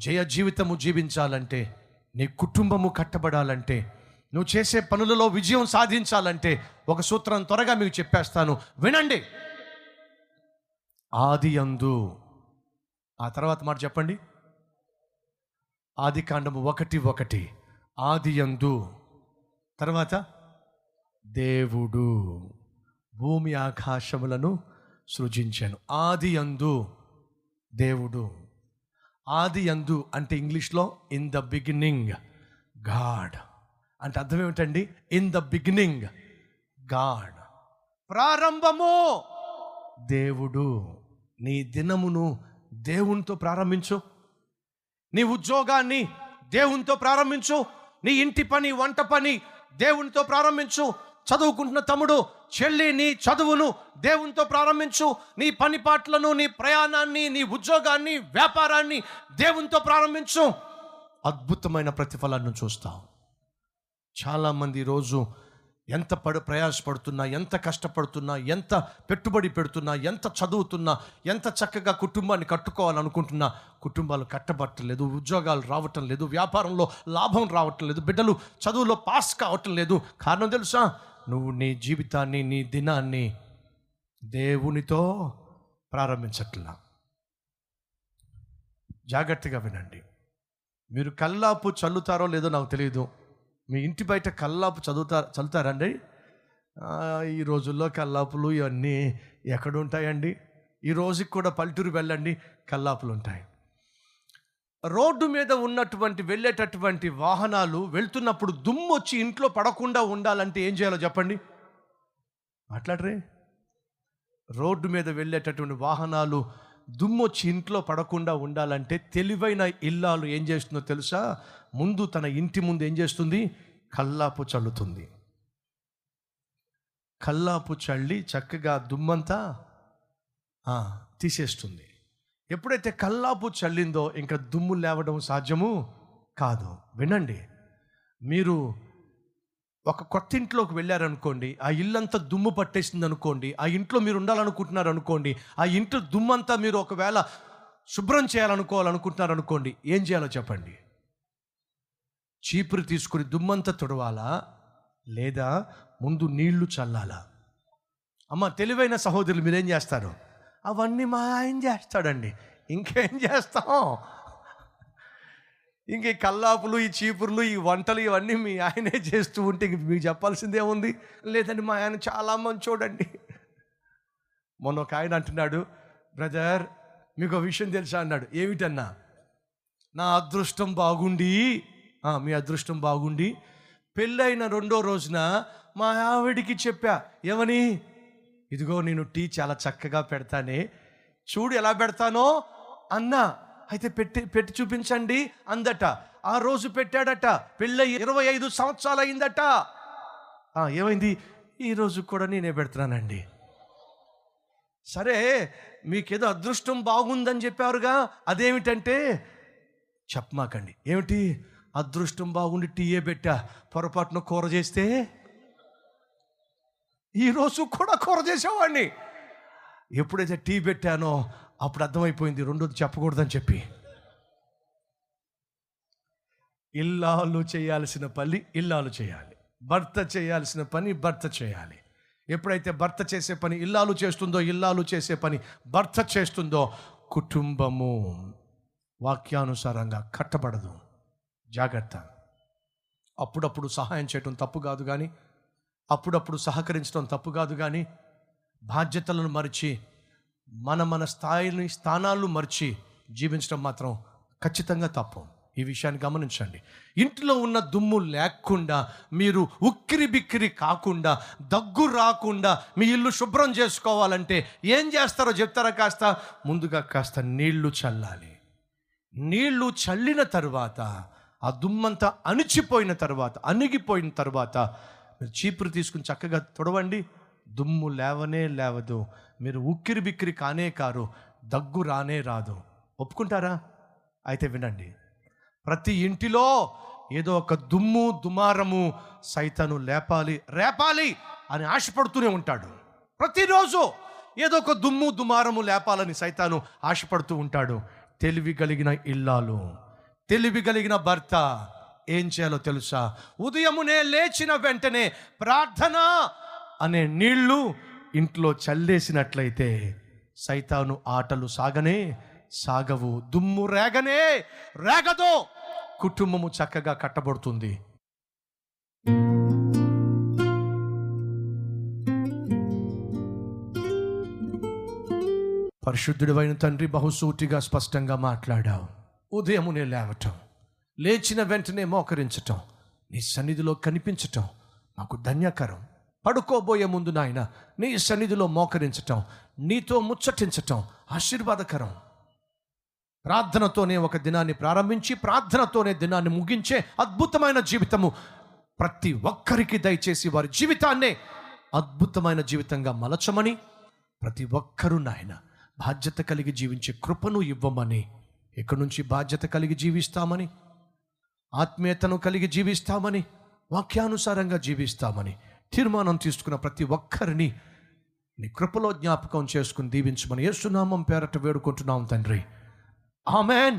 జయ జీవితము జీవించాలంటే నీ కుటుంబము కట్టబడాలంటే నువ్వు చేసే పనులలో విజయం సాధించాలంటే ఒక సూత్రం త్వరగా మీకు చెప్పేస్తాను. వినండి. ఆది అందు ఆ తర్వాత మాట చెప్పండి. ఆది కాండము ఒకటి ఒకటి. ఆది యందు. తర్వాత దేవుడు భూమి ఆకాశములను సృజించాను. ఆది యందు దేవుడు. ఆది యందు అంటే ఇంగ్లీష్లో ఇన్ ద బిగినింగ్ గాడ్. అంటే అర్థం ఏమిటండి? In the beginning God. ప్రారంభము దేవుడు. నీ దినమును దేవునితో ప్రారంభించు. నీ ఉద్యోగాన్ని దేవునితో ప్రారంభించు. నీ ఇంటి పని వంట పని దేవునితో ప్రారంభించు. చదువుకుంటున్న తమ్ముడు చెల్లి నీ చదువును దేవునితో ప్రారంభించు. నీ పని పాటలను నీ ప్రయాణాన్ని నీ ఉద్యోగాన్ని వ్యాపారాన్ని దేవునితో ప్రారంభించు. అద్భుతమైన ప్రతిఫలాన్ని చూస్తావు చాలామంది ఈరోజు ఎంత పడు ప్రయాసపడుతున్నా ఎంత కష్టపడుతున్నా ఎంత పెట్టుబడి పెడుతున్నా ఎంత చదువుతున్నా ఎంత చక్కగా కుటుంబాన్ని కట్టుకోవాలనుకుంటున్నా కుటుంబాలు కట్టబట్టలేదు ఉద్యోగాలు రావటం లేదు వ్యాపారంలో లాభం రావటం లేదు బిడ్డలు చదువులో పాస్ కావటం లేదు. కారణం తెలుసా? నువ్వు నీ జీవితాన్ని నీ దినాన్ని దేవునితో ప్రారంభించట్లా. జాగ్రత్తగా వినండి. మీరు కల్లాపు చల్లుతారో లేదో నాకు తెలియదు మీ ఇంటి బయట కల్లాపు చదువుతా చల్లుతారండి? ఈ రోజుల్లో కల్లాపులు ఇవన్నీ ఎక్కడ ఉంటాయండి ఈ రోజుకి కూడా పల్లెటూరు వెళ్ళండి కల్లాపులు ఉంటాయి రోడ్డు మీద ఉన్నటువంటి వెళ్ళేటటువంటి వాహనాలు వెళ్తున్నప్పుడు దుమ్ము వచ్చి ఇంట్లో పడకుండా ఉండాలంటే ఏం చేయాలో చెప్పండి? మాట్లాడరే. రోడ్డు మీద వెళ్ళేటటువంటి వాహనాలు దుమ్ము వచ్చి ఇంట్లో పడకుండా ఉండాలంటే తెలివైన ఇల్లాలు ఏం చేస్తుందో తెలుసా? ముందు తన ఇంటి ముందు ఏం చేస్తుంది? కల్లాపు చల్లుతుంది. కల్లాపు చల్లి చక్కగా దుమ్మంతా తీసేస్తుంది. ఎప్పుడైతే కల్లాపు చల్లిందో ఇంకా దుమ్ము లేవడం సాధ్యము కాదు. వినండి. మీరు ఒక కొత్త ఇంట్లోకి వెళ్ళారనుకోండి ఆ ఇల్లంతా దుమ్ము పట్టేసింది అనుకోండి ఆ ఇంట్లో మీరు ఉండాలనుకుంటున్నారు అనుకోండి ఆ ఇంట్లో దుమ్మంతా మీరు ఒకవేళ శుభ్రం చేయాలనుకోవాలనుకుంటున్నారు అనుకోండి ఏం చేయాలో చెప్పండి? చీపురు తీసుకుని దుమ్మంతా తుడవాలా? లేదా ముందు నీళ్ళు చల్లాలా? అమ్మ తెలివైన సహోదరులు మీరేం చేస్తారు? అవన్నీ మా ఆయన చేస్తాడండి. ఇంకేం చేస్తాం? ఇంక ఈ కల్లాపులు ఈ చీపుర్లు ఈ వంటలు ఇవన్నీ మీ ఆయనే చేస్తూ ఉంటే ఇంక మీకు చెప్పాల్సిందే ఉంది. లేదండి మా ఆయన చాలా మంది చూడండి మొన్న ఒక ఆయన అంటున్నాడు బ్రదర్ మీకు ఒక విషయం తెలుసా? అన్నాడు. ఏమిటన్నా? నా అదృష్టం బాగుండి. మీ అదృష్టం బాగుండి. పెళ్ళైన రెండో రోజున మా ఆవిడికి చెప్పా. ఏమని? ఇదిగో నేను టీ చాలా చక్కగా పెడతానే. చూడు ఎలా పెడతానో అన్నా అయితే పెట్టి పెట్టి చూపించండి అందట. ఆ రోజు పెట్టాడట పెళ్ళ ఇరవై ఐదు సంవత్సరాలు అయిందట. ఏమైంది? ఈ కూడా నేనే పెడుతున్నానండి సరే మీకేదో అదృష్టం బాగుందని చెప్పారుగా అదేమిటంటే చెప్పమాకండి. ఏమిటి? అదృష్టం బాగుండి టీయే పెట్టా. పొరపాటున కూర చేస్తే ఈరోజు కూడా కూర చేసేవాడిని. ఎప్పుడైతే టీ పెట్టానో అప్పుడు అర్థమైపోయింది రెండోది చెప్పకూడదని చెప్పి. ఇల్లాలు చేయాల్సిన పని ఇల్లాలు చేయాలి. భర్త చేయాల్సిన పని భర్త చేయాలి. ఎప్పుడైతే భర్త చేసే పని ఇల్లాలు చేస్తుందో ఇల్లాలు చేసే పని భర్త చేస్తుందో కుటుంబము వాక్యానుసారంగా కట్టబడదు. జాగ్రత్త. అప్పుడప్పుడు సహాయం చేయటం తప్పు కాదు కానీ అప్పుడప్పుడు సహకరించడం తప్పు కాదు కానీ బాధ్యతలను మరిచి మన మన స్థాయిని స్థానాలను మరిచి జీవించడం మాత్రం ఖచ్చితంగా తప్పు. ఈ విషయాన్ని గమనించండి. ఇంట్లో ఉన్న దుమ్ము లేకుండా మీరు ఉక్కిరి బిక్కిరి కాకుండా దగ్గు రాకుండా మీ ఇల్లు శుభ్రం చేసుకోవాలంటే ఏం చేస్తారో చెప్తారా కాస్త? ముందుగా కాస్త నీళ్ళు చల్లాలి. నీళ్ళు చల్లిన తర్వాత ఆ దుమ్మంతా అణిచిపోయిన తర్వాత అణిగిపోయిన తర్వాత మీరు చీపురు తీసుకుని చక్కగా తొడవండి. దుమ్ము లేవనే లేవదు. మీరు ఉక్కిరి బిక్కిరి కానే కారు. దగ్గు రానే రాదు. ఒప్పుకుంటారా? అయితే వినండి. ప్రతి ఇంటిలో ఏదో ఒక దుమ్ము దుమారము సైతాను లేపాలి రేపాలి అని ఆశపడుతూనే ఉంటాడు. ప్రతిరోజు ఏదో ఒక దుమ్ము దుమారము లేపాలని సైతాను ఆశపడుతూ ఉంటాడు. తెలివి కలిగిన ఇల్లాలు తెలివి కలిగిన భర్త ఏం చేయాలో తెలుసా? ఉదయమునే లేచిన వెంటనే ప్రార్థన అనే నీళ్ళు ఇంట్లో చల్లేసినట్లయితే సైతాను ఆటలు సాగనే సాగవు. దుమ్ము రేగనే రేగదో. కుటుంబము చక్కగా కట్టబడుతుంది. పరిశుద్ధుడైన తండ్రి బహుసూటిగా స్పష్టంగా మాట్లాడావు. ఉదయమునే లేవటం. లేచిన వెంటనే మోకరించటం నీ సన్నిధిలో కనిపించటం మాకు ధన్యకరం. పడుకోబోయే ముందు నాయన నీ సన్నిధిలో మోకరించటం నీతో ముచ్చటించటం ఆశీర్వాదకరం. ప్రార్థనతోనే ఒక దినాన్ని ప్రారంభించి ప్రార్థనతోనే దినాన్ని ముగించే అద్భుతమైన జీవితము. ప్రతి ఒక్కరికి దయచేసి వారి జీవితాన్నే అద్భుతమైన జీవితంగా మలచమని ప్రతి ఒక్కరూ నాయన బాధ్యత కలిగి జీవించే కృపను ఇవ్వమని ఇక్కడి నుంచి బాధ్యత కలిగి జీవిస్తామని ఆత్మీయతను కలిగి జీవిస్తామని వాక్యానుసారంగా జీవిస్తామని తీర్మానం తీసుకున్న ప్రతి ఒక్కరిని నీ కృపలో జ్ఞాపకం చేసుకుని దీవించమని యేసునామం పేరట వేడుకుంటున్నాం తండ్రి. ఆమెన్.